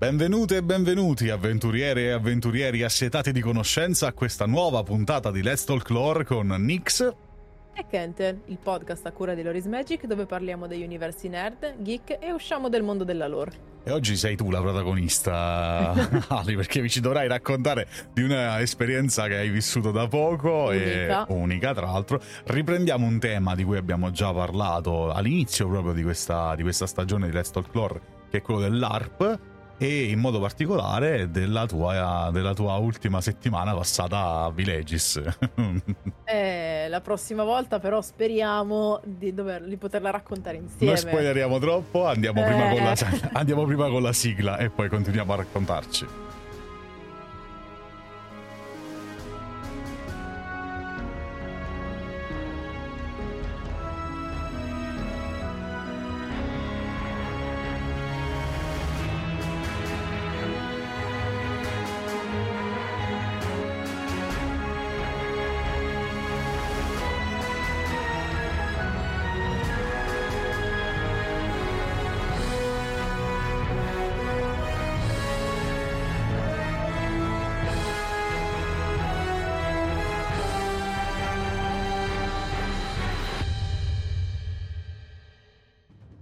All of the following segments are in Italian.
Benvenute e benvenuti avventuriere e avventurieri assetati di conoscenza a questa nuova puntata di Let's Talk Lore con Nix e Kenten, il podcast a cura di Loris Magic dove parliamo degli universi nerd, geek e usciamo del mondo della lore. E oggi sei tu la protagonista, Ali, perché ci dovrai raccontare di un'esperienza che hai vissuto da poco unica. e unica, tra l'altro. Riprendiamo un tema di cui abbiamo già parlato all'inizio proprio di questa, di questa stagione di Let's Talk Lore, che è quello dell'ARP e in modo particolare della tua, della tua ultima settimana passata a Vilegis. eh, la prossima volta però speriamo di, dover, di poterla raccontare insieme. Non spoileriamo troppo, andiamo, eh. prima la, andiamo prima con la sigla e poi continuiamo a raccontarci.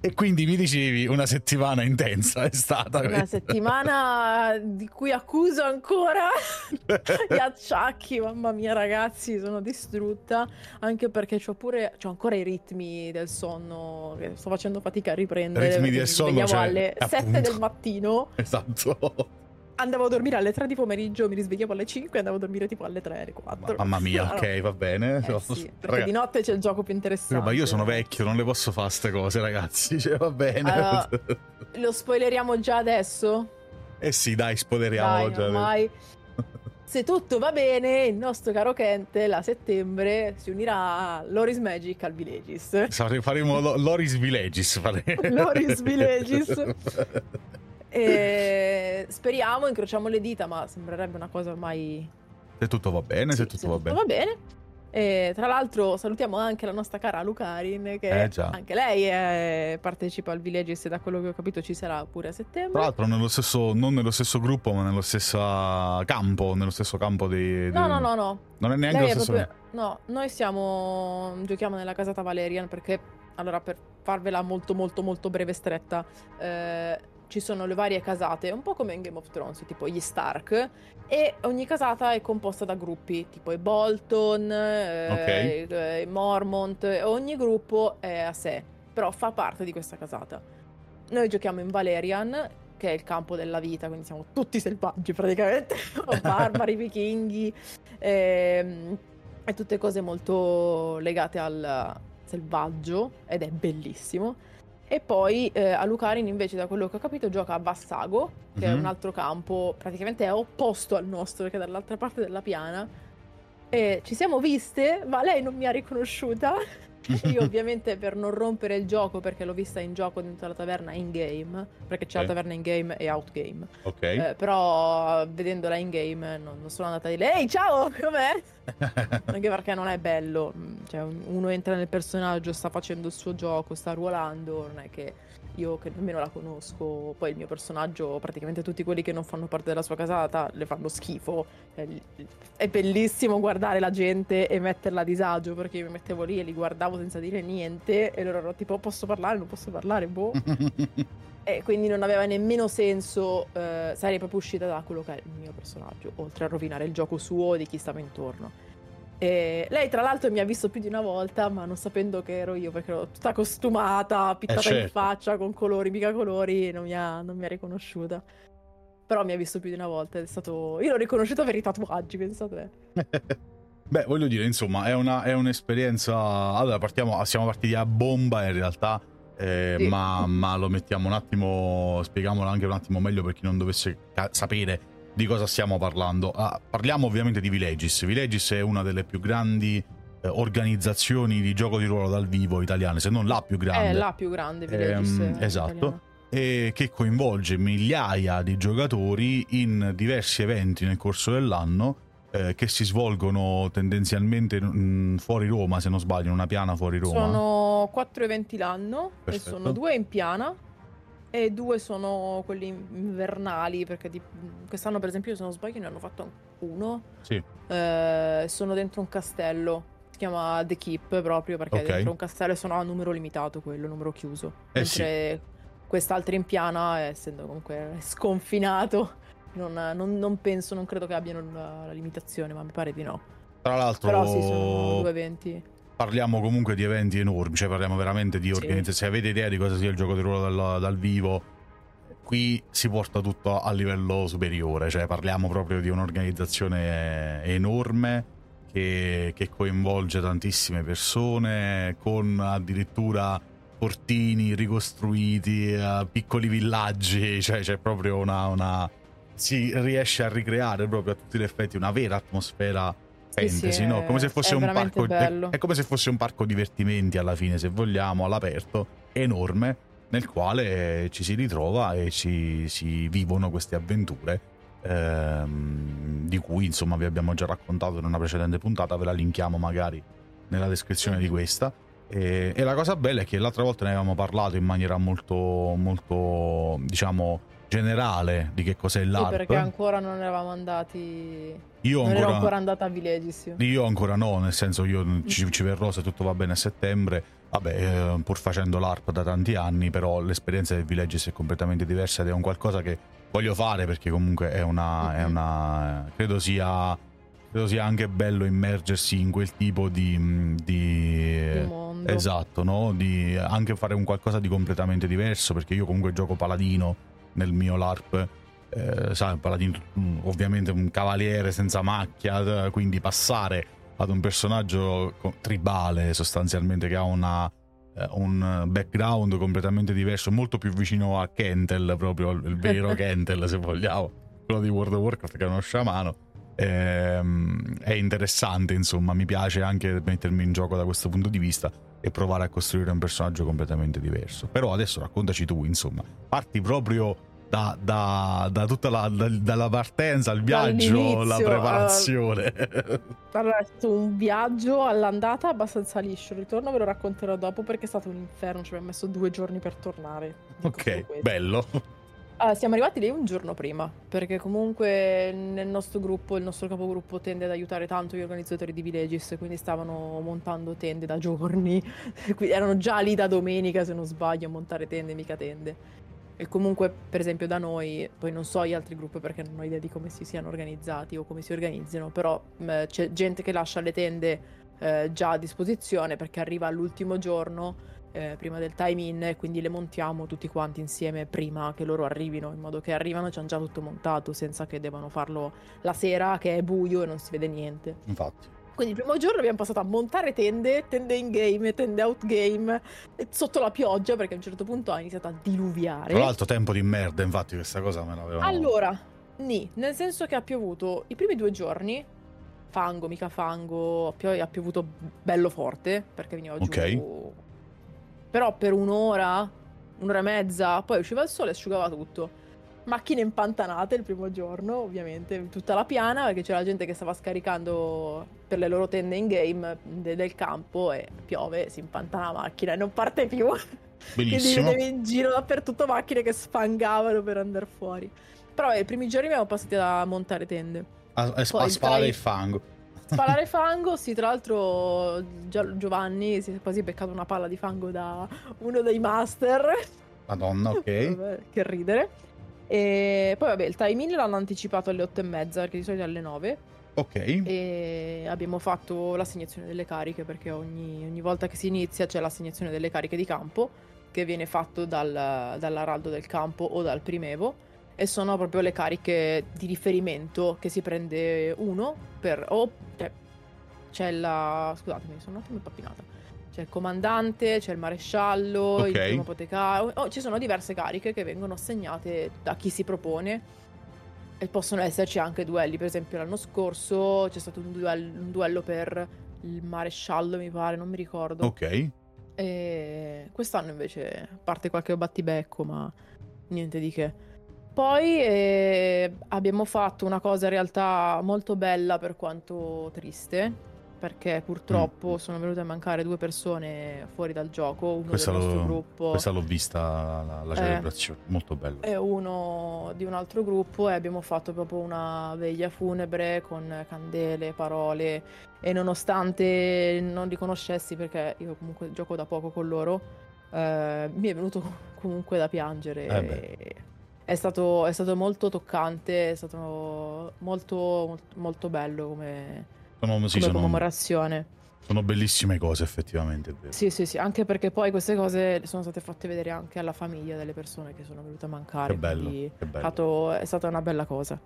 E quindi mi dicevi una settimana intensa è stata. Una settimana di cui accuso ancora gli acciacchi. Mamma mia, ragazzi, sono distrutta. Anche perché ho pure ho ancora i ritmi del sonno. Che sto facendo fatica a riprendere. Ritmi del sonno. Cioè, alle appunto. 7 del mattino. Esatto andavo a dormire alle 3 di pomeriggio, mi risvegliavo alle 5 e andavo a dormire tipo alle 3, alle 4. Mamma mia, ok, va bene. Eh sì, perché di notte c'è il gioco più interessante. ma io sono vecchio, non le posso fare queste cose, ragazzi. Cioè, va bene. Allora, lo spoileriamo già adesso? Eh sì, dai, spoileriamolo dai, già ormai. Se tutto va bene, il nostro caro Kent a settembre si unirà a Loris Magic al Villages. Faremo Loris Villages. Loris Villages. E speriamo, incrociamo le dita, ma sembrerebbe una cosa ormai. Se tutto va bene, sì, se tutto se va tutto bene. Va bene. E tra l'altro salutiamo anche la nostra cara Lucarin che eh, anche lei è, partecipa al Villages e da quello che ho capito ci sarà pure a settembre. Tra l'altro nello stesso, non nello stesso gruppo ma nello stesso campo, nello stesso campo di... No, no, no, no. Non è neanche lei lo stesso... Proprio... No, noi siamo... giochiamo nella casata Valerian perché, allora per farvela molto molto molto breve e stretta, eh, ci sono le varie casate, un po' come in Game of Thrones, tipo gli Stark, e ogni casata è composta da gruppi, tipo i Bolton, eh, okay. eh, i Mormont, ogni gruppo è a sé, però fa parte di questa casata. Noi giochiamo in Valerian, che è il campo della vita, quindi siamo tutti selvaggi praticamente, barbari, vichinghi, e, e tutte cose molto legate al selvaggio, ed è bellissimo. E poi eh, a Lucarin invece da quello che ho capito gioca a Vassago, che mm-hmm. è mhm. un altro campo, praticamente è opposto al nostro, che è dall'altra parte della piana. E ci siamo viste, ma lei non mi ha riconosciuta. Io ovviamente per non rompere il gioco, perché l'ho vista in gioco dentro la taverna in game, perché c'è okay. la taverna in game e out game. Ok. Eh, però vedendola in game non, non, sono andata a dire ehi ciao, com'è? Anche perché non è bello, mm, cioè uno entra nel personaggio, sta facendo il suo gioco, sta ruolando, non è che io che nemmeno la conosco, poi il mio personaggio, praticamente tutti quelli che non fanno parte della sua casata le fanno schifo. È bellissimo guardare la gente e metterla a disagio perché io mi mettevo lì e li guardavo senza dire niente e loro erano tipo posso parlare, non posso parlare, boh. e quindi non aveva nemmeno senso, eh, sarei proprio uscita da quello che è il mio personaggio, oltre a rovinare il gioco suo e di chi stava intorno. E lei, tra l'altro, mi ha visto più di una volta, ma non sapendo che ero io, perché ero tutta costumata, pittata eh certo. in faccia con colori, mica colori, non mi, ha, non mi ha riconosciuta. Però mi ha visto più di una volta. È stato. Io l'ho riconosciuta per i tatuaggi, pensate. Beh, voglio dire, insomma, è, una, è un'esperienza. Allora, partiamo, siamo partiti a bomba in realtà. Eh, sì. ma, ma, lo mettiamo un attimo, spieghiamolo anche un attimo meglio per chi non dovesse ca- sapere di cosa stiamo parlando? Ah, parliamo ovviamente di Vilegis. Vilegis è una delle più grandi eh, organizzazioni di gioco di ruolo dal vivo italiane, se non la più grande. È la più grande Vilegis. Ehm, esatto. E che coinvolge migliaia di giocatori in diversi eventi nel corso dell'anno eh, che si svolgono tendenzialmente mh, mm, fuori Roma, se non sbaglio, in una piana fuori Roma. Sono quattro eventi l'anno Perfetto. e sono due in piana e due sono quelli invernali, perché di, quest'anno per esempio se non sbaglio ne hanno fatto uno. Sì. Eh, sono dentro un castello, si chiama The Keep proprio perché Ok. è dentro un castello e sono a numero limitato quello, numero chiuso. Eh Mentre quest'altro in piana, essendo comunque sconfinato, non, non- non penso, non credo che abbiano la, la limitazione, ma mi pare di no. Tra l'altro, Però sì, sono due eventi. Parliamo comunque di eventi enormi, cioè parliamo veramente di Sì. organizzazione. Se avete idea di cosa sia il gioco di ruolo dal, dal vivo, qui si porta tutto a livello superiore, cioè parliamo proprio di un'organizzazione enorme che, che coinvolge tantissime persone, con addirittura portini ricostruiti, eh, piccoli villaggi, cioè c'è proprio una, una- si riesce a ricreare proprio a tutti gli effetti una vera atmosfera Sì, sì, fantasy, no? è- Come se fosse un parco. È, è come se fosse un parco divertimenti alla fine, se vogliamo, all'aperto, enorme, nel quale ci si ritrova e ci, si vivono queste avventure. ehm, di cui insomma vi abbiamo già raccontato in una precedente puntata, ve la linkiamo magari nella descrizione di questa. E, e la cosa bella è che l'altra volta ne avevamo parlato in maniera molto, molto diciamo, generale di che cos'è Sì, l'ARP. perché ancora non eravamo andati. Io non ero ancora, ancora andata a Villages. io. ancora no, nel senso io ci, ci verrò se tutto va bene a settembre. Vabbè, eh, pur facendo l'ARP da tanti anni, però l'esperienza del Villages è completamente diversa ed è un qualcosa che voglio fare perché comunque è una... È Mhm. una credo sia... Credo sia anche bello immergersi in quel tipo di... di Di mondo. Esatto, no? Di anche fare un qualcosa di completamente diverso, perché io comunque gioco paladino nel mio LARP. Eh, sai, paladino mm, ovviamente un cavaliere senza macchia, eh, quindi passare ad un personaggio tribale sostanzialmente che ha una, eh, un background completamente diverso, molto più vicino a Kentel, proprio il il vero Kentel se vogliamo, quello di World of Warcraft che è uno sciamano. Ehm, è interessante, insomma, mi piace anche mettermi in gioco da questo punto di vista e provare a costruire un personaggio completamente diverso. Però adesso raccontaci tu, insomma, parti proprio da, da- da tutta la, da- dalla partenza, il viaggio, la eh, preparazione. Allora, è stato un viaggio all'andata abbastanza liscio. Il ritorno ve lo racconterò dopo perché è stato un inferno. Ci abbiamo messo due giorni per tornare. Dico ok, bello. Ah, siamo arrivati lì un giorno prima, perché comunque nel nostro gruppo, il nostro capogruppo tende ad aiutare tanto gli organizzatori di Villages, quindi stavano montando tende da giorni, erano già lì da domenica se non sbaglio a montare tende, mica tende. E comunque, per esempio, da noi, poi non so gli altri gruppi perché non ho idea di come si siano organizzati o come si organizzino, però mh, c'è gente che lascia le tende eh, già a disposizione perché arriva all'ultimo giorno eh, prima del time in e quindi le montiamo tutti quanti insieme prima che loro arrivino, in modo che arrivano e c'hanno già tutto montato senza che devono farlo la sera che è buio e non si vede niente. Infatti. Quindi il primo giorno abbiamo passato a montare tende, tende in game, tende out game, sotto la pioggia perché a un certo punto ha iniziato a diluviare. Tra l'altro tempo di merda, infatti questa cosa me l'avevano... Allora, ni, nel senso che ha piovuto i primi due giorni, fango, mica fango, ha piovuto bello forte perché veniva giù. Però per un'ora, un'ora e mezza, poi usciva il sole e asciugava tutto. Macchine impantanate il primo giorno, ovviamente, tutta la piana perché c'era gente che stava scaricando per le loro tende in game de- del campo e piove, si impantana la macchina e non parte più. Quindi Benissimo. vedevi in giro dappertutto macchine che sfangavano per andare fuori. Però eh, i primi giorni abbiamo passati a montare tende. A, a- a trai- il fango. Spalare fango, sì, tra l'altro Gio- Giovanni si è quasi beccato una palla di fango da uno dei master. Madonna, ok. Vabbè, che ridere. E poi vabbè, il time-in l'hanno anticipato alle otto e mezza, perché di solito è alle 9. Ok. E abbiamo fatto l'assegnazione delle cariche, perché ogni, ogni volta che si inizia c'è l'assegnazione delle cariche di campo, che viene fatto dal, dall'araldo del campo o dal primevo. E sono proprio le cariche di riferimento che si prende uno per... O, cioè, c'è la... Scusatemi, sono un attimo impappinata. C'è il comandante, c'è il maresciallo, il Ok. primo apotecario. Oh, ci sono diverse cariche che vengono assegnate da chi si propone. E possono esserci anche duelli. Per esempio, l'anno scorso c'è stato un duello, un duello per il maresciallo, mi pare, non mi ricordo. Ok. E quest'anno invece parte qualche battibecco, ma niente di che. Poi eh, abbiamo fatto una cosa in realtà molto bella per quanto triste, perché purtroppo mm. sono venute a mancare due persone fuori dal gioco, uno questa del nostro gruppo. Questa l'ho vista, la, la eh. celebrazione, eh, molto bella. E uno di un altro gruppo e abbiamo fatto proprio una veglia funebre con candele, parole e nonostante non li conoscessi perché io comunque gioco da poco con loro, eh, mi è venuto comunque da piangere. Eh è stato, è stato, molto toccante, è stato molto, molto, bello come, sono, sì, come sono, commemorazione. Sono bellissime cose, effettivamente. Sì, sì, sì, anche perché poi queste cose sono state fatte vedere anche alla famiglia delle persone che sono venute a mancare. Che bello, che bello. È, stato, è stata una bella cosa.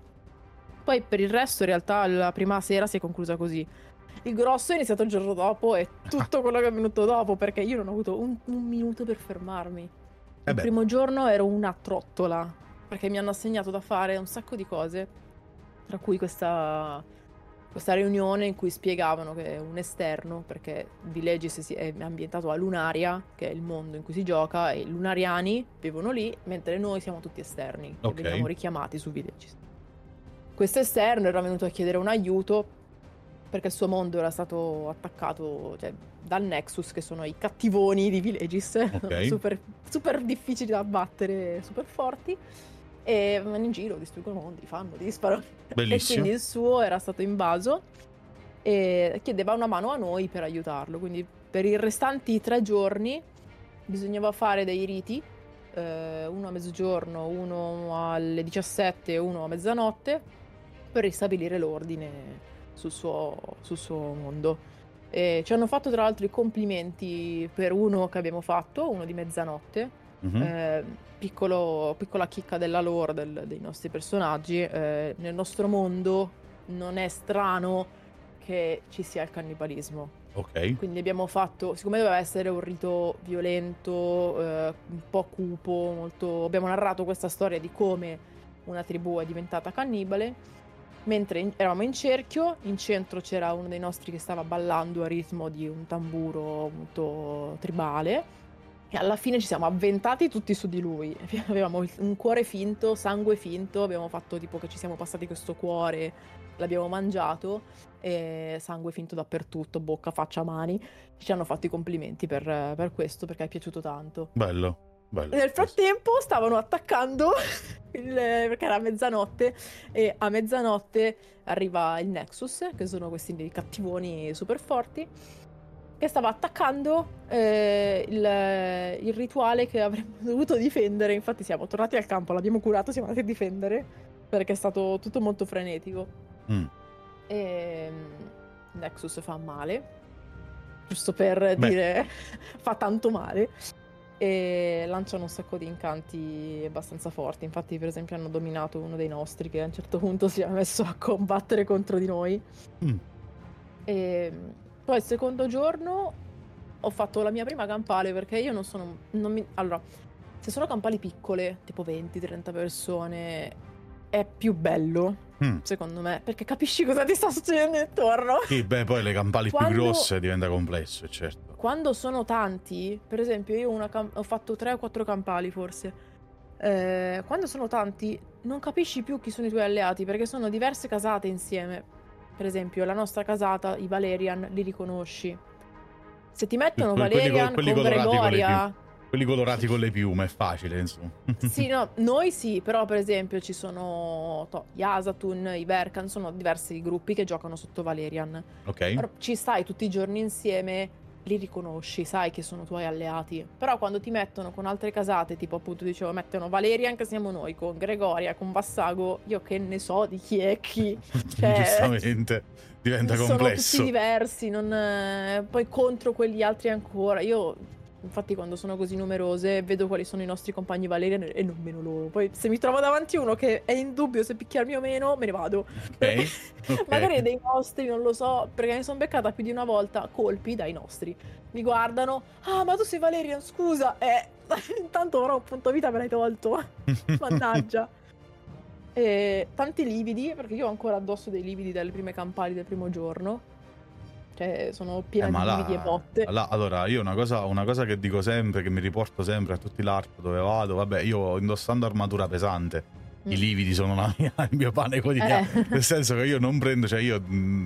Poi per il resto, in realtà, la prima sera si è conclusa così. Il grosso è iniziato il giorno dopo e tutto quello che è venuto dopo, perché io non ho avuto un, un minuto per fermarmi. Eh il primo giorno ero una trottola perché mi hanno assegnato da fare un sacco di cose, tra cui questa, questa riunione in cui spiegavano che un esterno, perché Villages è ambientato a Lunaria, che è il mondo in cui si gioca, e i lunariani vivono lì, mentre noi siamo tutti esterni, okay. e veniamo richiamati su Villages. Questo esterno era venuto a chiedere un aiuto perché il suo mondo era stato attaccato cioè, dal Nexus, che sono i cattivoni di Villages, okay. super, super difficili da battere, super forti e vanno in giro, distruggono mondi, fanno, disparano. Bellissimo. E quindi il suo era stato invaso e chiedeva una mano a noi per aiutarlo. Quindi per i restanti tre giorni bisognava fare dei riti, eh, uno a mezzogiorno, uno alle 17 e uno a mezzanotte, per ristabilire l'ordine sul suo, sul suo mondo. E ci hanno fatto tra l'altro i complimenti per uno che abbiamo fatto, uno di mezzanotte. Mm-hmm. Eh, piccolo, piccola chicca della lore del, dei nostri personaggi, eh, nel nostro mondo non è strano che ci sia il cannibalismo. Ok. Quindi abbiamo fatto, siccome doveva essere un rito violento, eh, un po' cupo, molto... abbiamo narrato questa storia di come una tribù è diventata cannibale. Mentre in, eravamo in cerchio, in centro c'era uno dei nostri che stava ballando a ritmo di un tamburo molto tribale e alla fine ci siamo avventati tutti su di lui. Avevamo un cuore finto, sangue finto, abbiamo fatto tipo che ci siamo passati questo cuore, l'abbiamo mangiato, e sangue finto dappertutto, bocca, faccia, mani. Ci hanno fatto i complimenti per, per questo, perché è piaciuto tanto. Bello. Bello. Nel frattempo stavano attaccando il, perché era mezzanotte e a mezzanotte arriva il Nexus, che sono questi cattivoni super forti che stava attaccando eh, il, il, rituale che avremmo dovuto difendere. Infatti siamo tornati al campo, l'abbiamo curato, siamo andati a difendere perché è stato tutto molto frenetico. Mm. E mm, Nexus fa male, giusto per Beh. dire fa tanto male. E lanciano un sacco di incanti abbastanza forti. Infatti, per esempio, hanno dominato uno dei nostri che a un certo punto si è messo a combattere contro di noi. Mm. E poi il secondo giorno ho fatto la mia prima campale perché io non sono... Non mi, allora, se sono campali piccole, tipo 20-30 persone, è più bello, mm. secondo me, perché capisci cosa ti sta succedendo intorno. Sì, beh, poi le campali quando, più grosse diventa complesso, certo. Quando sono tanti, per esempio io cam- ho fatto 3 o 4 campali forse, eh, quando sono tanti non capisci più chi sono i tuoi alleati perché sono diverse casate insieme. Per esempio, la nostra casata, i Valerian, li riconosci. Se ti mettono que- Valerian quelli, quelli con Gregoria... Con quelli colorati con le piume, è facile, insomma. sì, no, noi sì, però per esempio ci sono to, gli Asatun, i Verkan, sono diversi gruppi che giocano sotto Valerian. Ok. Ci stai tutti i giorni insieme li riconosci, sai che sono tuoi alleati. Però quando ti mettono con altre casate, tipo appunto dicevo, mettono Valerian che siamo noi, con Gregoria, con Vassago, io che ne so di chi è chi. Cioè, Giustamente, diventa complesso. Sono tutti diversi, non... poi contro quegli altri ancora. Io Infatti, quando sono così numerose, vedo quali sono i nostri compagni Valerian e non meno loro. Poi, se mi trovo davanti uno che è in dubbio se picchiarmi o meno, me ne vado. Okay. okay. Magari dei nostri, non lo so, perché mi sono beccata più di una volta colpi dai nostri. Mi guardano, ah, ma tu sei Valerian, scusa. Eh, intanto ora un punto vita me l'hai tolto. Mannaggia. e tanti lividi, perché io ho ancora addosso dei lividi dalle prime campali del primo giorno cioè sono piena eh, di là, e botte. Là, allora, io una cosa, una cosa, che dico sempre, che mi riporto sempre a tutti l'ARP dove vado, vabbè, io indossando armatura pesante, i lividi sono la mia, il mio pane quotidiano. Eh. Nel senso che io non prendo, cioè io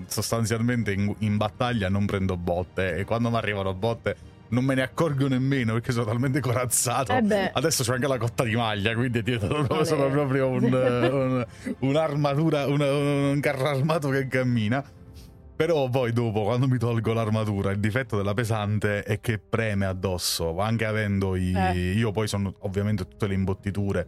sostanzialmente in, in battaglia non prendo botte e quando mi arrivano botte non me ne accorgo nemmeno perché sono talmente corazzato. Eh Adesso c'è anche la cotta di maglia, quindi dietro sono proprio un, un, un'armatura, un, un carro armato che cammina. Però poi dopo, quando mi tolgo l'armatura, il difetto della pesante è che preme addosso, anche avendo i... Eh. Io poi sono ovviamente tutte le imbottiture,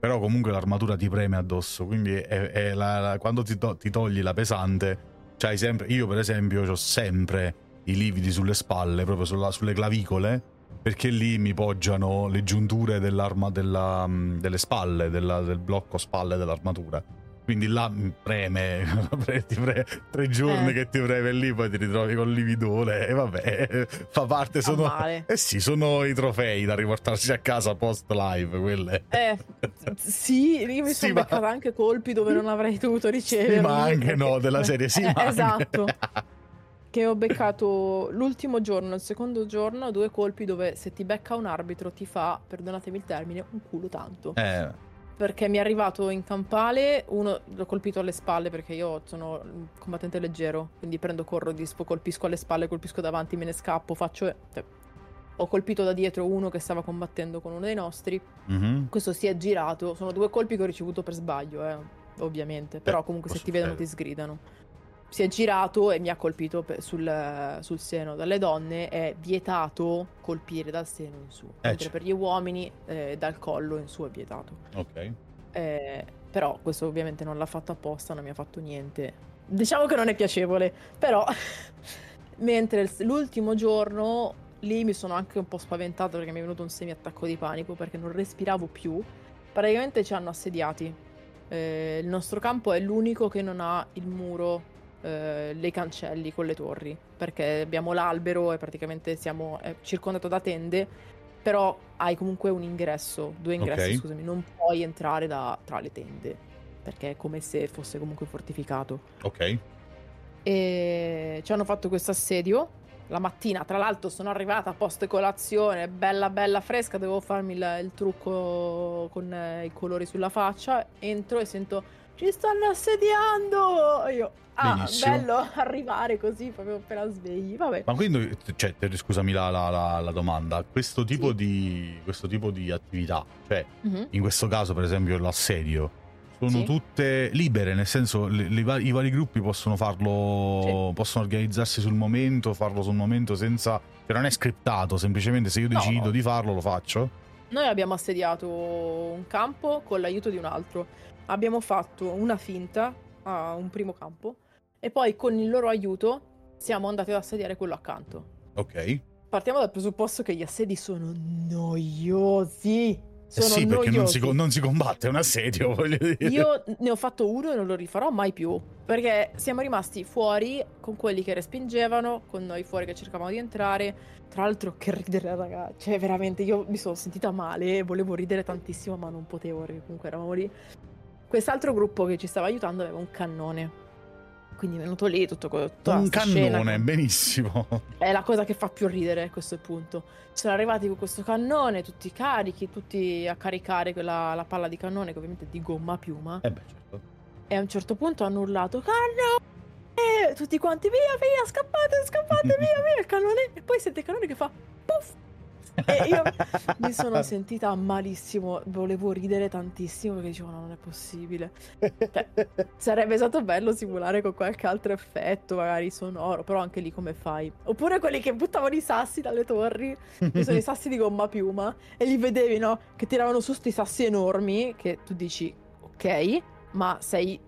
però comunque l'armatura ti preme addosso, quindi è, è la, la, quando ti, to- ti, togli la pesante, c'hai sempre... Io per esempio ho sempre i lividi sulle spalle, proprio sulla, sulle clavicole, perché lì mi poggiano le giunture dell'arma, della, delle spalle, della, del blocco spalle dell'armatura quindi là preme, ti pre, tre giorni eh. che ti preme lì, poi ti ritrovi con lividone e vabbè, fa parte, sono, eh sì, sono i trofei da riportarsi a casa post live, quelle. Eh, sì, io mi sì, sono ma... beccata anche colpi dove non avrei dovuto ricevere. Sì, ma anche no, della serie sì, eh, Esatto. che ho beccato l'ultimo giorno, il secondo giorno, due colpi dove se ti becca un arbitro ti fa, perdonatemi il termine, un culo tanto. Eh perché mi è arrivato in campale, uno l'ho colpito alle spalle perché io sono un combattente leggero, quindi prendo, corro, dispo, colpisco alle spalle, colpisco davanti, me ne scappo, faccio... Cioè, ho colpito da dietro uno che stava combattendo con uno dei nostri, mm-hmm. questo si è girato, sono due colpi che ho ricevuto per sbaglio, eh, ovviamente, però comunque se ti vedono ti sgridano si è girato e mi ha colpito sul, sul, seno. Dalle donne è vietato colpire dal seno in su, eh, mentre per gli uomini eh, dal collo in su è vietato. Ok. Eh, però questo ovviamente non l'ha fatto apposta, non mi ha fatto niente. Diciamo che non è piacevole, però mentre l'ultimo giorno lì mi sono anche un po' spaventato perché mi è venuto un semi-attacco di panico perché non respiravo più. Praticamente ci hanno assediati. Eh, il nostro campo è l'unico che non ha il muro eh, le cancelli con le torri, perché abbiamo l'albero e praticamente siamo eh, circondato da tende, però hai comunque un ingresso, due ingressi, okay. scusami, non puoi entrare da, tra le tende, perché è come se fosse comunque fortificato. Ok. E ci hanno fatto questo assedio. La mattina, tra l'altro, sono arrivata a post colazione, bella bella fresca, dovevo farmi il, il trucco con eh, i colori sulla faccia. Entro e sento ci stanno assediando! Io, ah, Benissimo. bello arrivare così proprio appena svegli. Vabbè. Ma quindi, cioè, scusami la, la, la, la domanda, questo tipo, sì. di, questo tipo di attività, cioè, mm-hmm. in questo caso, per esempio, l'assedio, sono sì. tutte libere, nel senso le, le, i vari gruppi possono farlo, sì. possono organizzarsi sul momento, farlo sul momento senza, che non è scriptato, semplicemente se io decido no. di farlo lo faccio. Noi abbiamo assediato un campo con l'aiuto di un altro abbiamo fatto una finta a un primo campo e poi con il loro aiuto siamo andati ad assediare quello accanto. Ok. Partiamo dal presupposto che gli assedi sono noiosi. Eh sono eh sì, perché non si, non si, combatte, un assedio, voglio dire. Io ne ho fatto uno e non lo rifarò mai più. Perché siamo rimasti fuori con quelli che respingevano, con noi fuori che cercavamo di entrare. Tra l'altro, che ridere, raga. Cioè, veramente, io mi sono sentita male, volevo ridere tantissimo, ma non potevo, perché comunque eravamo lì. Quest'altro gruppo che ci stava aiutando aveva un cannone. Quindi è venuto lì tutto tutto Un cannone, scena. benissimo. È la cosa che fa più ridere a questo punto. Sono arrivati con questo cannone, tutti carichi, tutti a caricare quella, la palla di cannone, che ovviamente è di gomma a piuma. Eh beh, certo. E a un certo punto hanno urlato: Cannone! Tutti quanti, via, via, scappate, scappate, via, via, il cannone. E poi sente il cannone che fa: Puff! E io mi sono sentita malissimo, volevo ridere tantissimo perché dicevo no, non è possibile. Cioè, sarebbe stato bello simulare con qualche altro effetto, magari sonoro, però anche lì come fai? Oppure quelli che buttavano i sassi dalle torri, che sono i sassi di gomma piuma, e li vedevi, no? Che tiravano su sti sassi enormi, che tu dici, ok, ma sei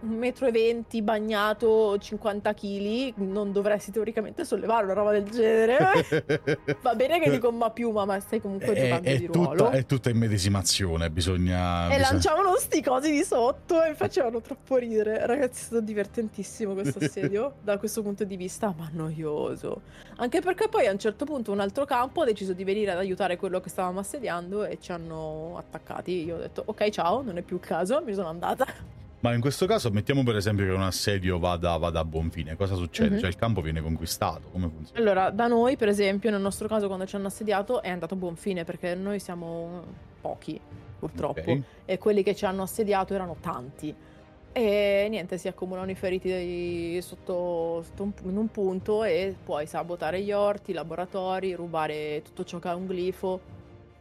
un metro e venti bagnato 50 kg non dovresti teoricamente sollevare una roba del genere. Va bene che di gomma piuma ma stai comunque è, giocando è di tutta, ruolo è tutta immedesimazione bisogna e bisogna... lanciavano sti cosi di sotto e facevano troppo ridere. Ragazzi è stato divertentissimo questo assedio da questo punto di vista ma noioso. Anche perché poi a un certo punto un altro campo ha deciso di venire ad aiutare quello che stavamo assediando e ci hanno attaccati. Io ho detto ok ciao non è più il caso mi sono andata ma in questo caso mettiamo per esempio che un assedio vada, vada a buon fine, cosa succede? Mm-hmm. Cioè il campo viene conquistato, come funziona? Allora, da noi per esempio, nel nostro caso quando ci hanno assediato è andato a buon fine perché noi siamo pochi. purtroppo. Ok. E quelli che ci hanno assediato erano tanti. E niente, si accomunano i feriti sotto, sotto un, in un punto e puoi sabotare gli orti, i laboratori, rubare tutto ciò che ha un glifo,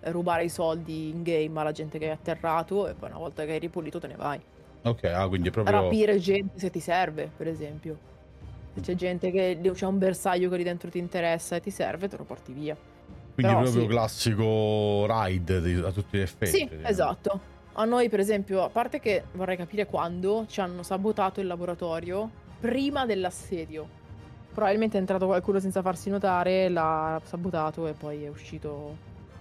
rubare i soldi in game alla gente che hai atterrato e poi una volta che hai ripulito te ne vai. Ok, ah, quindi è proprio... Rapire gente se ti serve, per esempio. Se c'è gente che c'è un bersaglio che lì dentro ti interessa e ti serve, te lo porti via. Quindi però proprio sì. classico ride a tutti gli effetti. Sì, diciamo. esatto. A noi, per esempio, a parte che vorrei capire quando ci hanno sabotato il laboratorio prima dell'assedio. Probabilmente è entrato qualcuno senza farsi notare, l'ha sabotato e poi è uscito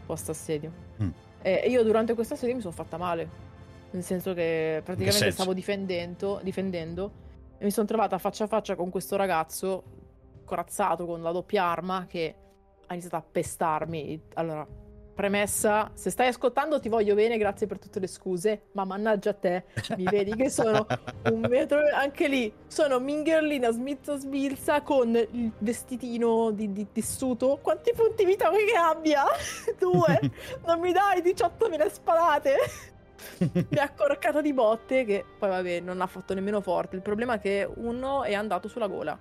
post assedio. Mm. E io durante questo assedio mi sono fatta male. Nel senso che praticamente senso? stavo difendendo, difendendo e mi sono trovata faccia a faccia con questo ragazzo corazzato con la doppia arma che ha iniziato a pestarmi. Allora, premessa, se stai ascoltando ti voglio bene, grazie per tutte le scuse, ma mannaggia a te, mi vedi che sono un metro, anche lì, sono mingherlina smizza sbilza con il vestitino di, di tessuto. Quanti punti vita vuoi che abbia? Due, non mi dai 18.000 spadate? mi ha accorcato di botte che poi vabbè non ha fatto nemmeno forte. Il problema è che uno è andato sulla gola.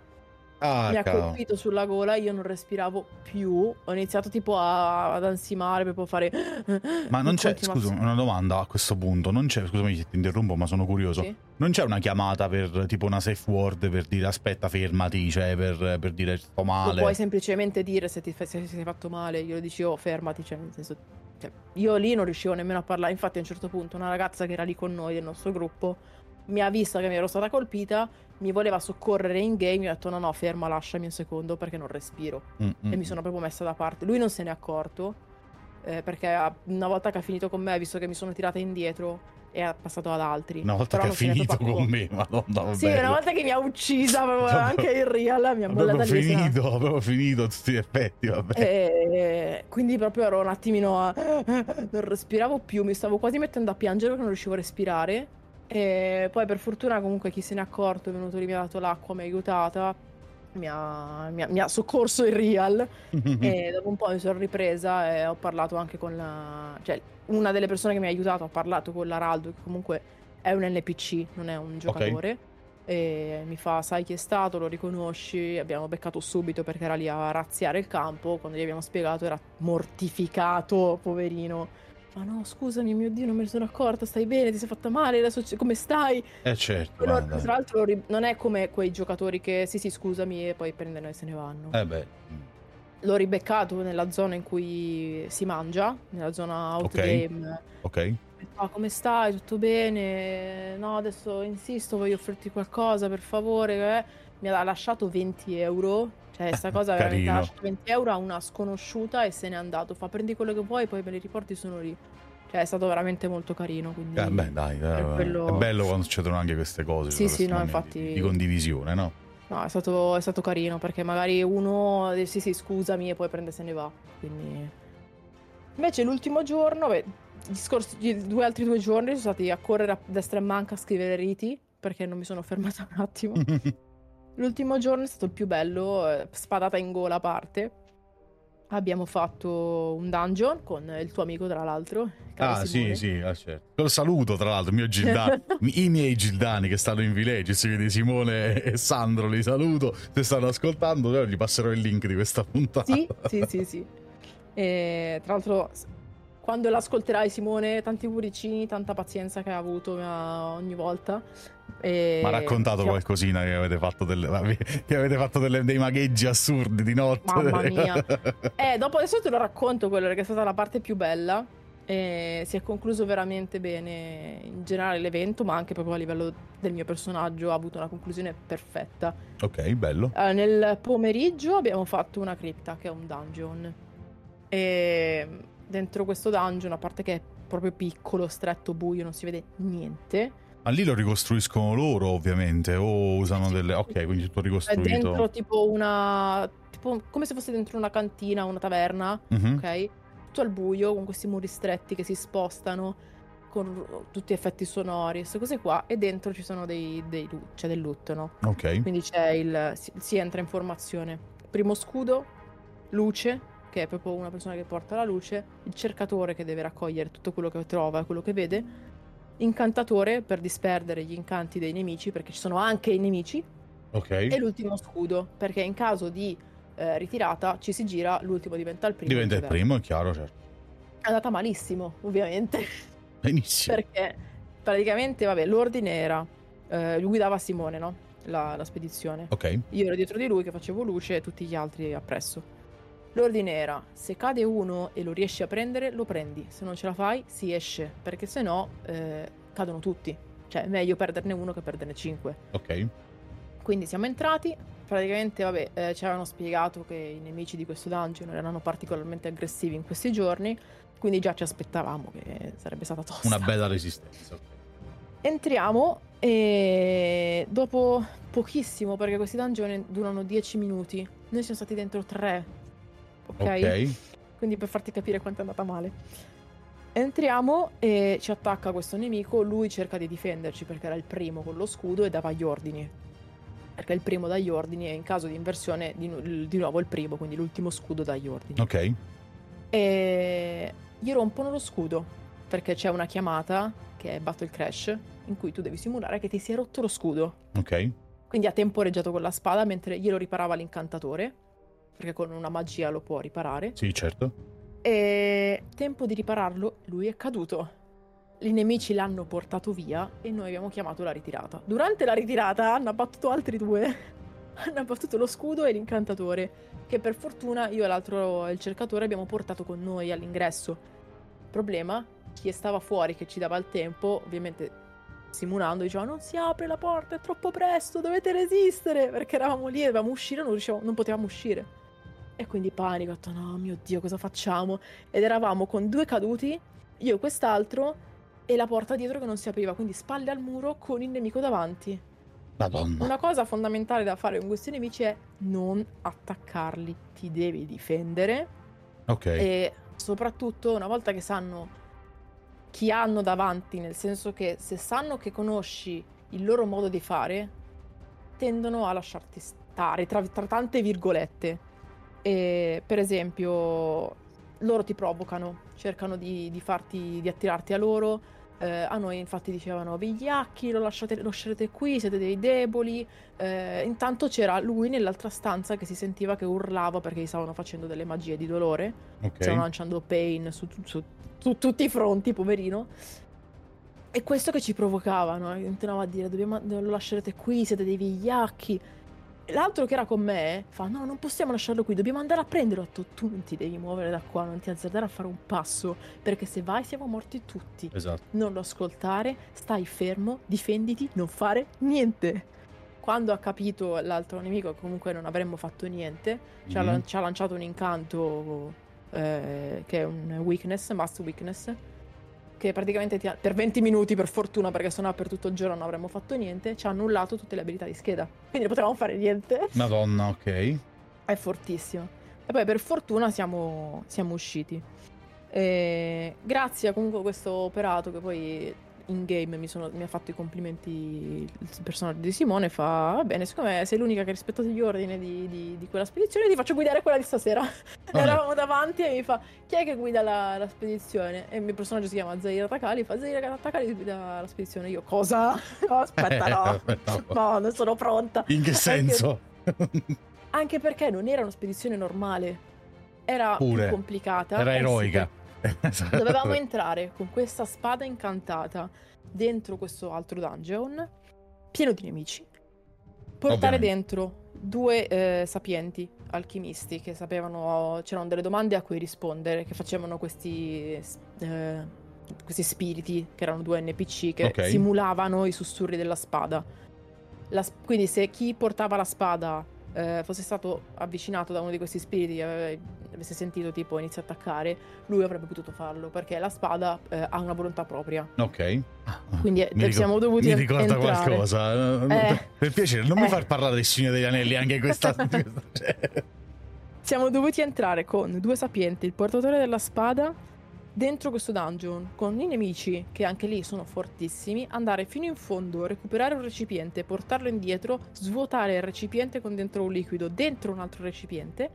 Ah, mi ha cavolo. colpito sulla gola, io non respiravo più. Ho iniziato tipo a- ad ansimare, proprio a fare. Ma non c'è, scusa, una domanda a questo punto. Non c'è, scusami se ti interrompo, ma sono curioso. Sì. Non c'è una chiamata per tipo una safe word per dire aspetta, fermati, cioè per, per dire sto Lo male. puoi semplicemente dire se ti, se ti sei fatto male. Io lo dici, oh, fermati. Cioè, nel senso, cioè, io lì non riuscivo nemmeno a parlare. Infatti, a un certo punto, una ragazza che era lì con noi del nostro gruppo mi ha vista che mi ero stata colpita. Mi voleva soccorrere in game. Io ho detto, no, no, ferma, lasciami un secondo perché non respiro. Mm, mm, e mi sono proprio messa da parte. Lui non se n'è accorto. eh, perché una volta che ha finito con me, visto che mi sono tirata indietro è passato ad altri. Una volta Però che ha finito con me, madonna, Sì, bello. una volta che mi ha uccisa, Proprio- anche in real, mi ha bollata lì. n'è- finito, proprio finito a tutti gli effetti, vabbè. E quindi proprio ero un attimino a... non respiravo più, mi stavo quasi mettendo a piangere perché non riuscivo a respirare. E poi per fortuna comunque chi se n'è accorto è venuto lì, mi ha dato l'acqua, mi ha aiutata, mi ha, mi ha- mi ha soccorso in real. E dopo un po' mi sono ripresa e ho parlato anche con la... cioè una delle persone che mi ha aiutato ha parlato con l'Araldo, che comunque è un NPC, non è un giocatore. E mi fa, sai chi è stato, lo riconosci, abbiamo beccato subito perché era lì a razziare il campo, quando gli abbiamo spiegato era mortificato, poverino. Ma no, scusami, mio Dio, non me ne sono accorta, stai bene, ti sei fatta male, adesso come stai? Eh certo, guarda. tra l'altro non è come quei giocatori che sì sì scusami e poi prendono e se ne vanno. Eh beh, L'ho ribeccato nella zona in cui si mangia, nella zona Ok. outgame. ok. Ah, come stai? Tutto bene? No, adesso insisto, voglio offrirti qualcosa, per favore. eh. Mi ha lasciato 20 euro. Cioè, sta cosa veramente ha lasciato 20 euro a una sconosciuta e se n'è andato. Fa prendi quello che vuoi, poi me li riporti, sono lì. Cioè, è stato veramente molto carino. Quindi... Eh, beh, dai, dai, per quello- è bello quando succedono anche queste cose. Sì, cioè, sì, no, infatti- Di, di condivisione, no? No, è stato, è stato carino perché magari uno eh, sì, sì, scusami e poi prende e se ne va. Quindi. Invece l'ultimo giorno, beh, gli scorsi gli due altri due giorni sono stati a correre a destra e manca a scrivere riti perché non mi sono fermata un attimo. L'ultimo giorno è stato il più bello, eh, spadata in gola a parte. Abbiamo fatto un dungeon con il tuo amico, tra l'altro. ah, Simone. sì, sì, ah, certo. Lo saluto, tra l'altro, il mio Gildani, i miei Gildani che stanno in Village, quindi Simone e Sandro li saluto. Se stanno ascoltando, gli passerò il link di questa puntata. Sì, sì, sì, sì. E, tra l'altro, quando l'ascolterai, Simone, tanti cuoricini, tanta pazienza che ha avuto ma, ogni volta. E... Mi ha raccontato Sì, qualcosina che avete fatto, delle, che avete fatto delle- dei magheggi assurdi di notte. Mamma mia. Eh, dopo adesso te lo racconto quello perché è stata la parte più bella. E si è concluso veramente bene in generale l'evento, ma anche proprio a livello del mio personaggio ha avuto una conclusione perfetta. ok, bello. Eh, nel pomeriggio abbiamo fatto una cripta che è un dungeon. E dentro questo dungeon, a parte che è proprio piccolo, stretto, buio, non si vede niente. Ma lì lo ricostruiscono loro, ovviamente, o usano delle... Ok, quindi tutto È ricostruito. dentro tipo una. tipo come se fosse dentro una cantina, una taverna, Mhm. ok? Tutto al buio, con questi muri stretti che si spostano, con tutti effetti sonori, queste cose qua. E dentro ci sono dei, dei c'è del loot, no? Ok. Quindi c'è il. Si, si entra in formazione. Primo scudo, luce, che è proprio una persona che porta la luce, il cercatore che deve raccogliere tutto quello che trova, quello che vede, incantatore per disperdere gli incanti dei nemici, perché ci sono anche i nemici, Ok. e l'ultimo scudo, perché in caso di eh, ritirata ci si gira, l'ultimo diventa il primo. Diventa il primo, è chiaro, certo. È andata malissimo, ovviamente, Benissimo. perché praticamente, vabbè, l'ordine era, eh, lui guidava Simone, no? La, la spedizione. Ok. Io ero dietro di lui che facevo luce e tutti gli altri appresso. L'ordine era, se cade uno e lo riesci a prendere, lo prendi. Se non ce la fai, si esce, perché se no eh, cadono tutti. Cioè, è meglio perderne uno che perderne cinque. Ok. Quindi siamo entrati, praticamente, vabbè, eh, ci avevano spiegato che i nemici di questo dungeon erano particolarmente aggressivi in questi giorni, quindi già ci aspettavamo che sarebbe stata tosta. Una bella resistenza. Entriamo e dopo pochissimo, perché questi dungeon durano 10 minuti, noi siamo stati dentro 3. Ok? Quindi per farti capire quanto è andata male. Entriamo e ci attacca questo nemico, lui cerca di difenderci perché era il primo con lo scudo e dava gli ordini. Perché il primo dà gli ordini e in caso di inversione di, di nuovo il primo, quindi l'ultimo scudo dà gli ordini. Ok. E gli rompono lo scudo perché c'è una chiamata che è Battle Crash in cui tu devi simulare che ti si è rotto lo scudo. Ok. Quindi ha temporeggiato con la spada mentre glielo riparava l'incantatore, perché con una magia lo può riparare. Sì, certo. E tempo di ripararlo, lui è caduto. I nemici l'hanno portato via e noi abbiamo chiamato la ritirata. Durante la ritirata hanno abbattuto altri due. hanno abbattuto lo scudo e l'incantatore, che per fortuna io e l'altro, il cercatore, abbiamo portato con noi all'ingresso. Problema, chi stava fuori che ci dava il tempo, ovviamente simulando, diceva non si apre la porta, è troppo presto, dovete resistere, perché eravamo lì, dovevamo uscire, non, riuscivamo- non potevamo uscire. E quindi panico, ho detto no mio Dio cosa facciamo? Ed eravamo con due caduti, io e quest'altro, e la porta dietro che non si apriva, quindi spalle al muro con il nemico davanti. Madonna. Una cosa fondamentale da fare con questi nemici è non attaccarli, ti devi difendere Ok. e soprattutto una volta che sanno chi hanno davanti, nel senso che se sanno che conosci il loro modo di fare, tendono a lasciarti stare, tra, tra tante virgolette. E, per esempio, loro ti provocano, cercano di, di farti, di attirarti a loro. Eh, a noi infatti dicevano vigliacchi, lo, lasciate, lo lascerete qui, siete dei deboli. Eh, intanto c'era lui nell'altra stanza che si sentiva che urlava perché gli stavano facendo delle magie di dolore. Stavano Ok. lanciando pain su, su- su tutti i fronti, poverino. E questo che ci provocava, no? Continuava a dire, "Dobbiamo- lo lascerete qui, siete dei vigliacchi. L'altro che era con me fa, no, non possiamo lasciarlo qui, dobbiamo andare a prenderlo. Ho detto, tu non ti devi muovere da qua, non ti azzardare a fare un passo, perché se vai siamo morti tutti. Esatto. Non lo ascoltare, stai fermo, difenditi, non fare niente. Quando ha capito l'altro nemico che comunque non avremmo fatto niente, ci, ha, Mhm. lan- ci ha lanciato un incanto eh, che è un weakness, must weakness, che praticamente ti ha- per 20 minuti, per fortuna, perché sennò per tutto il giorno non avremmo fatto niente, ci ha annullato tutte le abilità di scheda. Quindi non potevamo fare niente. Madonna, ok. È fortissimo. E poi per fortuna siamo, siamo usciti. E grazie a comunque questo operato che poi in game mi, sono- mi ha fatto i complimenti il personaggio di Simone fa va bene siccome sei l'unica che ha rispettato gli ordini di, di- di quella spedizione ti faccio guidare quella di stasera Ah, eravamo davanti e mi fa chi è che guida la, la spedizione e il mio personaggio si chiama Zaira Takali fa Zaira Takali guida la spedizione io cosa? No, aspetta no no non sono pronta In che Anche- senso? anche perché non era una spedizione normale, era Pure. più complicata. Era Eh sì, eroica. Esatto. Dovevamo entrare con questa spada incantata dentro questo altro dungeon, pieno di nemici. Portare Ovviamente. dentro due eh, sapienti alchimisti che sapevano, c'erano delle domande a cui rispondere, che facevano questi, eh, questi spiriti, che erano due NPC, che Ok. simulavano i sussurri della spada. La quindi se chi portava la spada eh, fosse stato avvicinato da uno di questi spiriti e ave- avesse sentito tipo inizia a attaccare, lui avrebbe potuto farlo, perché la spada eh, ha una volontà propria. Ok. Quindi eh, Mi ricor- siamo dovuti Mi ricorda entrare. qualcosa. Eh. Per piacere, non mi Eh. far parlare del Signore degli Anelli anche questa. Siamo dovuti entrare con due sapienti, il portatore della spada, dentro questo dungeon, con i nemici, che anche lì sono fortissimi, andare fino in fondo, recuperare un recipiente, portarlo indietro, svuotare il recipiente con dentro un liquido, dentro un altro recipiente,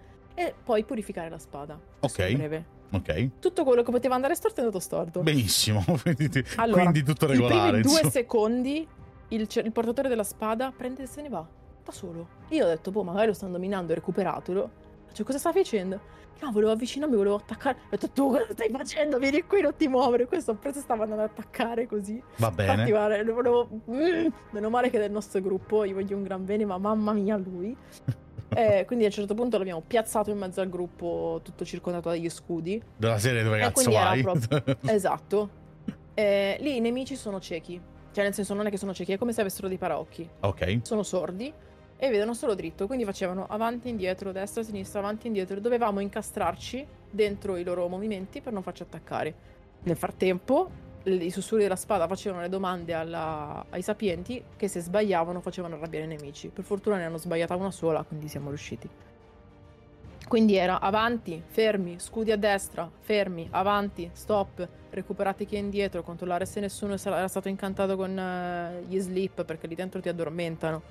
e poi purificare la spada. Ok. Breve. Ok. Tutto quello che poteva andare storto è andato storto. Benissimo. quindi, Allora, quindi tutto regolare. primi due secondi il, il portatore della spada prende e se ne va. Da solo. Io ho detto, boh, magari lo stanno dominando, recuperatelo. Cioè, cosa sta facendo? No, volevo avvicinarmi, volevo attaccare. Ho detto, tu cosa stai facendo? Vieni qui, non ti muovere. Questo ho preso stava andando ad attaccare così. Va Infatti, bene. guarda, lo volevo... Mm, meno male che è del nostro gruppo, io voglio un gran bene, ma mamma mia lui. Eh, quindi a un certo punto l'abbiamo piazzato in mezzo al gruppo, tutto circondato dagli scudi. Della serie dove E cazzo vai? proprio- Esatto. Eh, lì i nemici sono ciechi. Cioè, nel senso, non è che sono ciechi, è come se avessero dei paraocchi. ok. Sono sordi e vedono solo dritto. Quindi facevano avanti, indietro, destra, sinistra, avanti, indietro. Dovevamo incastrarci dentro i loro movimenti per non farci attaccare. Nel frattempo, i sussurri della spada facevano le domande alla- ai sapienti che se sbagliavano facevano arrabbiare i nemici. Per fortuna ne hanno sbagliata una sola, quindi siamo riusciti. Quindi era avanti, fermi, scudi a destra, fermi, avanti, stop, recuperate chi è indietro, controllare se nessuno era stato incantato con eh, gli sleep perché lì dentro ti addormentano.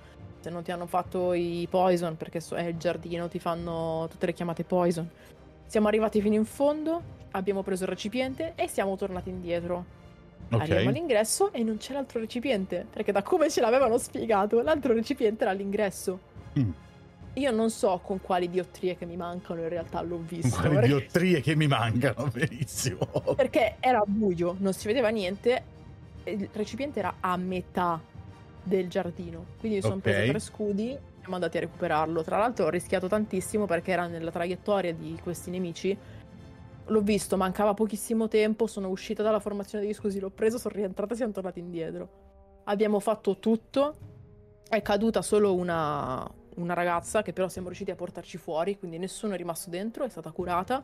Se non ti hanno fatto i poison perché è il giardino, ti fanno tutte le chiamate poison. Siamo arrivati fino in fondo, abbiamo preso il recipiente e siamo tornati indietro. Arriviamo Ok. all'ingresso e non c'è l'altro recipiente, perché da come ce l'avevano spiegato, l'altro recipiente era all'ingresso. Mm. Io non so con quali diottrie che mi mancano, in realtà l'ho visto. Quali perché- diottrie che mi mancano, benissimo. Perché era buio, non si vedeva niente. Il recipiente era a metà del giardino. Quindi mi sono Ok. preso tre scudi e siamo andati a recuperarlo. Tra l'altro ho rischiato tantissimo perché era nella traiettoria di questi nemici. L'ho visto, mancava pochissimo tempo, sono uscita dalla formazione degli scudi, l'ho preso, sono rientrata e siamo tornati indietro. Abbiamo fatto tutto. È caduta solo una, una ragazza che però siamo riusciti a portarci fuori, quindi nessuno è rimasto dentro, è stata curata.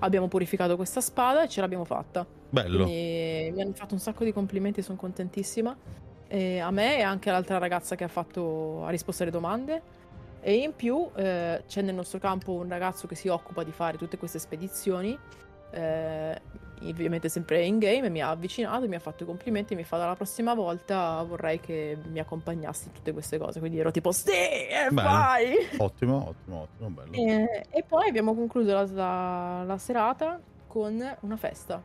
Abbiamo purificato questa spada e ce l'abbiamo fatta. Bello. Quindi mi hanno fatto un sacco di complimenti, sono contentissima. E a me e anche all'altra ragazza che ha, fatto, ha risposto alle domande. E in più eh, c'è nel nostro campo un ragazzo che si occupa di fare tutte queste spedizioni. eh, ovviamente sempre in game, mi ha avvicinato, mi ha fatto i complimenti, mi fa dalla prossima volta vorrei che mi accompagnassi in tutte queste cose. Quindi ero tipo sì, e Bene. vai! Ottimo, ottimo, ottimo, bello. E, e poi abbiamo concluso la, la- la serata con una festa.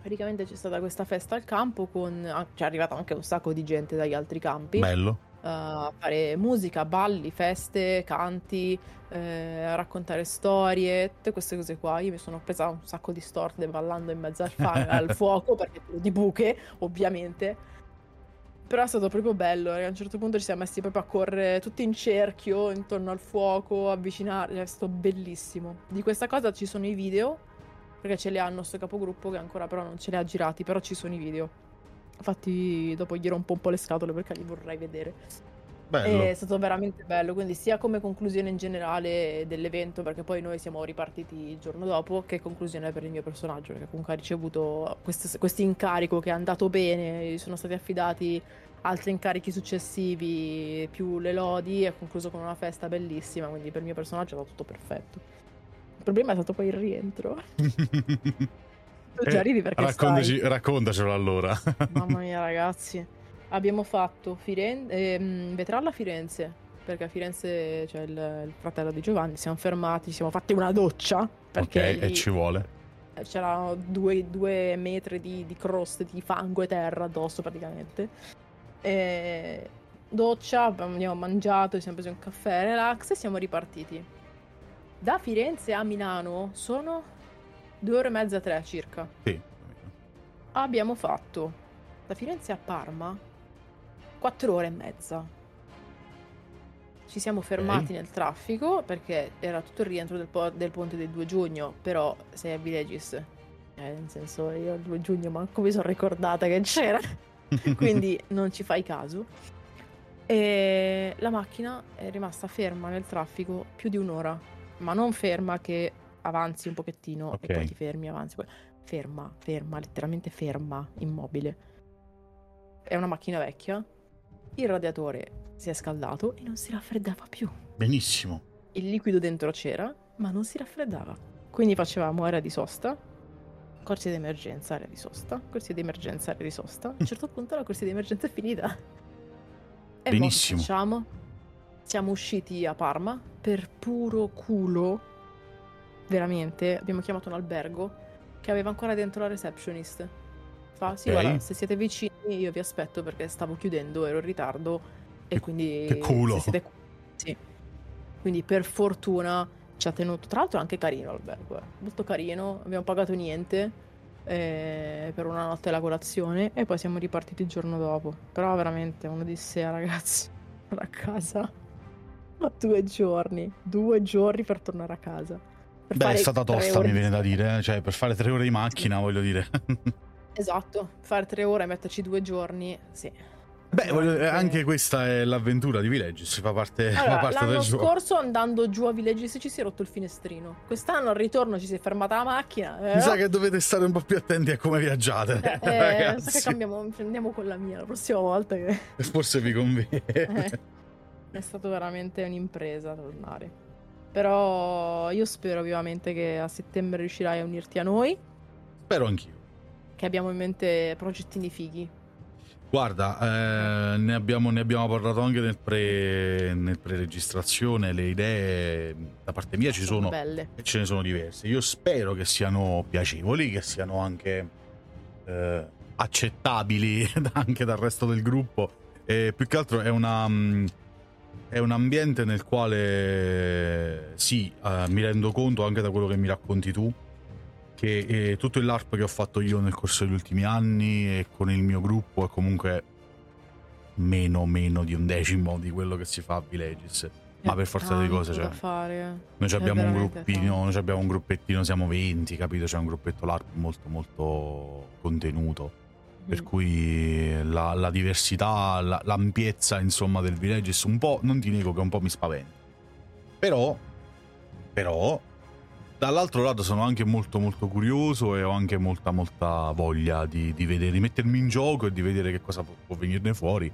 Praticamente c'è stata questa festa al campo con... ah, C'è arrivata anche un sacco di gente dagli altri campi. Bello. A fare musica, balli, feste, canti, eh, a raccontare storie, tutte queste cose qua. Io mi sono presa un sacco di storte ballando in mezzo al, fa- al fuoco, perché di buche, ovviamente. Però è stato proprio bello, a un certo punto ci siamo messi proprio a correre tutti in cerchio intorno al fuoco, avvicinare, è stato bellissimo. Di questa cosa ci sono i video, perché ce li ha il nostro capogruppo che ancora però non ce li ha girati, però ci sono i video. Infatti dopo gli rompo un po' le scatole perché li vorrei vedere. Bello. È stato veramente bello, quindi sia come conclusione in generale dell'evento, perché poi noi siamo ripartiti il giorno dopo, che conclusione per il mio personaggio, perché comunque ha ricevuto questo incarico che è andato bene, gli sono stati affidati altri incarichi successivi, più le lodi, e ha concluso con una festa bellissima, quindi per il mio personaggio è stato tutto perfetto. Il problema è stato poi il rientro. Tu già Eh, ridi perché Raccontaci- stai... raccontacelo allora. Mamma mia, ragazzi. Abbiamo fatto Firenze, ehm, Vetralla Firenze, perché a Firenze c'è il, il fratello di Giovanni. Siamo fermati, ci siamo fatti una doccia. ok, Perché e lì ci vuole. c'erano due, due metri di, di croste di fango e terra addosso praticamente. E doccia, abbiamo mangiato, ci siamo presi un caffè, relax e siamo ripartiti. Da Firenze a Milano sono due ore e mezza, tre circa. Sì. Abbiamo fatto da Firenze a Parma 4 ore e mezza. Ci siamo fermati nel traffico perché era tutto il rientro del, po- del ponte del 2 giugno, però sei a Vilegis. Eh, nel senso, io il 2 giugno manco mi sono ricordata che c'era, quindi non ci fai caso. E la macchina è rimasta ferma nel traffico più di un'ora, ma non ferma che avanzi un pochettino Ok. e poi ti fermi, avanzi. poi- Ferma, ferma, letteralmente ferma, immobile. È una macchina vecchia. Il radiatore si è scaldato e non si raffreddava più. Benissimo. Il liquido dentro c'era, ma non si raffreddava. Quindi facevamo area di sosta, corsia di emergenza, area di sosta, corsia di emergenza, area di sosta. A un certo punto la corsia di emergenza è finita. E mo Benissimo. facciamo? Siamo usciti a Parma per puro culo veramente, abbiamo chiamato un albergo che aveva ancora dentro la receptionist. Fa, sì, Ok. guarda, se siete vicini io vi aspetto perché stavo chiudendo, ero in ritardo e Che- quindi... che culo. se siete- Sì. Quindi per fortuna ci ha tenuto, tra l'altro è anche carino l'albergo, eh. molto carino, abbiamo pagato niente eh, per una notte la colazione e poi siamo ripartiti il giorno dopo. Però veramente un'odissea ragazzi, tornare a casa. Due giorni, due giorni per tornare a casa. Beh, è stata tosta, mi viene da dire, eh. cioè per fare tre ore di macchina, voglio dire. Esatto, fare tre ore e metterci due giorni, sì. Beh, voglio- anche questa è l'avventura di Villages, fa parte, fa Allora, parte l'anno del gioco. scorso andando giù a Villages ci si è rotto il finestrino. Quest'anno al ritorno ci si è fermata la macchina. eh, Mi sa che dovete stare un po' più attenti a come viaggiate, eh, eh, mi sa che cambiamo, andiamo con la mia la prossima volta che Forse vi conviene. eh, è stato veramente un'impresa tornare. Però io spero vivamente che a settembre riuscirai a unirti a noi, Spero anch'io. che abbiamo in mente progettini fighi. Guarda, eh, ne, abbiamo, ne abbiamo parlato anche nel, pre, nel pre-registrazione, le idee da parte mia ci sono belle. e ce ne sono diverse. Io spero che siano piacevoli, che siano anche eh, accettabili anche dal resto del gruppo. E più che altro è una. È un ambiente nel quale sì, eh, mi rendo conto anche da quello che mi racconti tu che eh, tutto il LARP che ho fatto io nel corso degli ultimi anni e con il mio gruppo è comunque meno meno di un decimo di quello che si fa a Villages. Ma per forza di cose, cioè. Noi abbiamo un gruppino, tanto. noi abbiamo un gruppettino, siamo 20, capito? C'è un gruppetto LARP molto molto contenuto. Per Mm. cui la, la diversità, la- l'ampiezza insomma del Villages un po', non ti nego che un po' mi spaventa. Però, però, dall'altro lato sono anche molto molto curioso e ho anche molta molta voglia di, di vedere, di mettermi in gioco e di vedere che cosa può, può venirne fuori.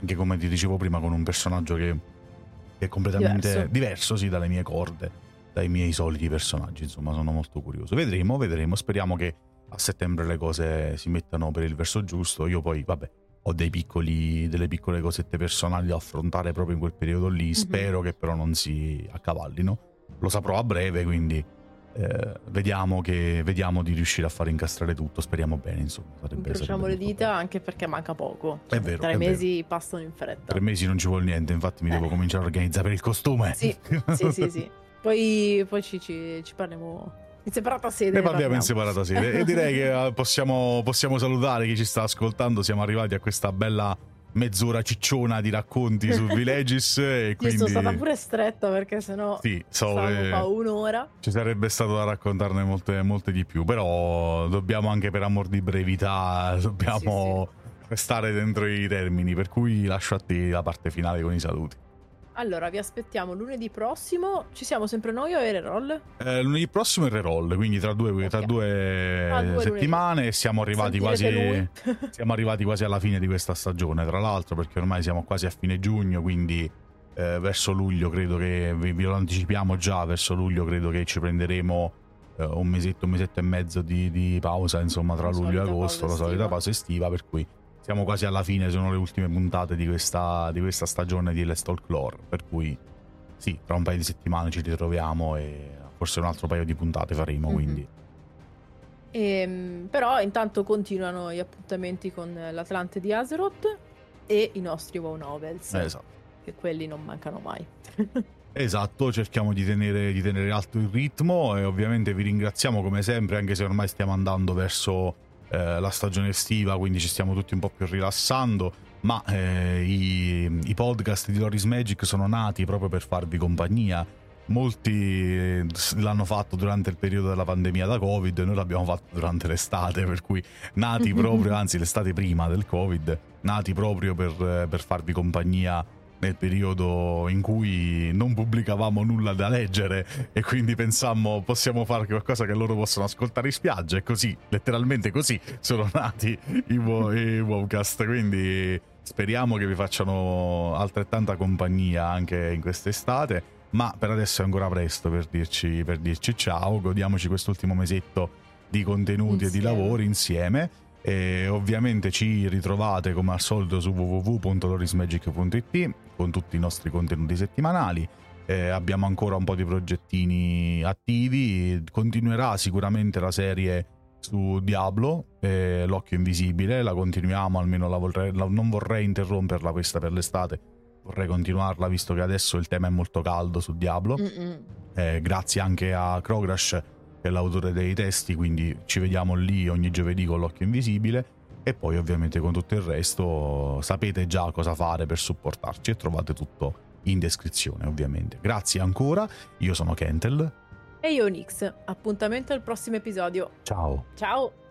Anche come ti dicevo prima con un personaggio che, che è completamente Diverso. diverso, sì, dalle mie corde, dai miei soliti personaggi. Insomma, sono molto curioso. Vedremo, vedremo. Speriamo che a settembre le cose si mettano per il verso giusto. Io poi, vabbè, ho dei piccoli, delle piccole cosette personali da affrontare proprio in quel periodo lì. Spero che però non si accavallino. Lo saprò a breve, quindi eh, vediamo, che, vediamo di riuscire a far incastrare tutto. Speriamo bene, insomma. Sarebbe, Incrociamo le dita bello. anche perché manca poco. È vero, Tre è vero. mesi passano in fretta. Tre mesi non ci vuole niente, infatti mi devo Eh. cominciare a organizzare per il costume. Sì, sì, sì, sì. Poi, poi ci, ci, ci parliamo in separata sede. Ne parliamo in separata sede. E direi che eh, possiamo, possiamo salutare chi ci sta ascoltando. Siamo arrivati a questa bella mezz'ora cicciona di racconti su Villages. E Io quindi. sono stata pure stretta perché sennò Sì, so, qua un'ora. ci sarebbe stato da raccontarne molte, molte di più. Però dobbiamo anche per amor di brevità, dobbiamo restare dentro i termini. Per cui lascio a te la parte finale con i saluti. Allora, vi aspettiamo lunedì prossimo. Ci siamo sempre noi o Roll? Eh, lunedì prossimo è il reroll, quindi tra due, tra Ok. due Ah, due settimane siamo arrivati quasi. Siamo arrivati quasi alla fine di questa stagione, tra l'altro, perché ormai siamo quasi a fine giugno, quindi eh, verso luglio credo che vi, vi lo anticipiamo già, verso luglio credo che ci prenderemo eh, un mesetto, un mesetto e mezzo di, di pausa, insomma, tra luglio e agosto, la solita pausa estiva, per cui siamo quasi alla fine, sono le ultime puntate di questa, di questa stagione di Let's Talk Lore, per cui sì, tra un paio di settimane ci ritroviamo e forse un altro paio di puntate faremo, Mhm. quindi Ehm, però intanto continuano gli appuntamenti con l'Atlante di Azeroth e i nostri WoW Novels, esatto. che quelli non mancano mai. Esatto, cerchiamo di tenere, di tenere alto il ritmo e ovviamente vi ringraziamo come sempre, anche se ormai stiamo andando verso eh, la stagione estiva, quindi ci stiamo tutti un po' più rilassando, ma eh, i, i podcast di Loris Magic sono nati proprio per farvi compagnia. Molti eh, l'hanno fatto durante il periodo della pandemia da Covid, noi l'abbiamo fatto durante l'estate, per cui nati proprio, anzi l'estate prima del Covid, nati proprio per, per farvi compagnia nel periodo in cui non pubblicavamo nulla da leggere e quindi pensammo possiamo fare qualcosa che loro possono ascoltare in spiaggia e così, letteralmente così, sono nati i, wo- i Wowcast, quindi speriamo che vi facciano altrettanta compagnia anche in quest'estate, ma per adesso è ancora presto per dirci, per dirci ciao, godiamoci quest'ultimo mesetto di contenuti e di Insieme. lavori insieme. E ovviamente ci ritrovate come al solito su www.lorismagic.it con tutti i nostri contenuti settimanali. eh, abbiamo ancora un po' di progettini attivi, continuerà sicuramente la serie su Diablo, eh, l'occhio invisibile, la continuiamo, almeno la vorrei, la, non vorrei interromperla questa per l'estate, vorrei continuarla visto che adesso il tema è molto caldo su Diablo, eh, grazie anche a Krogrash che è l'autore dei testi, quindi ci vediamo lì ogni giovedì con l'occhio invisibile e poi ovviamente con tutto il resto sapete già cosa fare per supportarci e trovate tutto in descrizione ovviamente. Grazie ancora, io sono Kentel. E io Nix, appuntamento al prossimo episodio. Ciao. Ciao.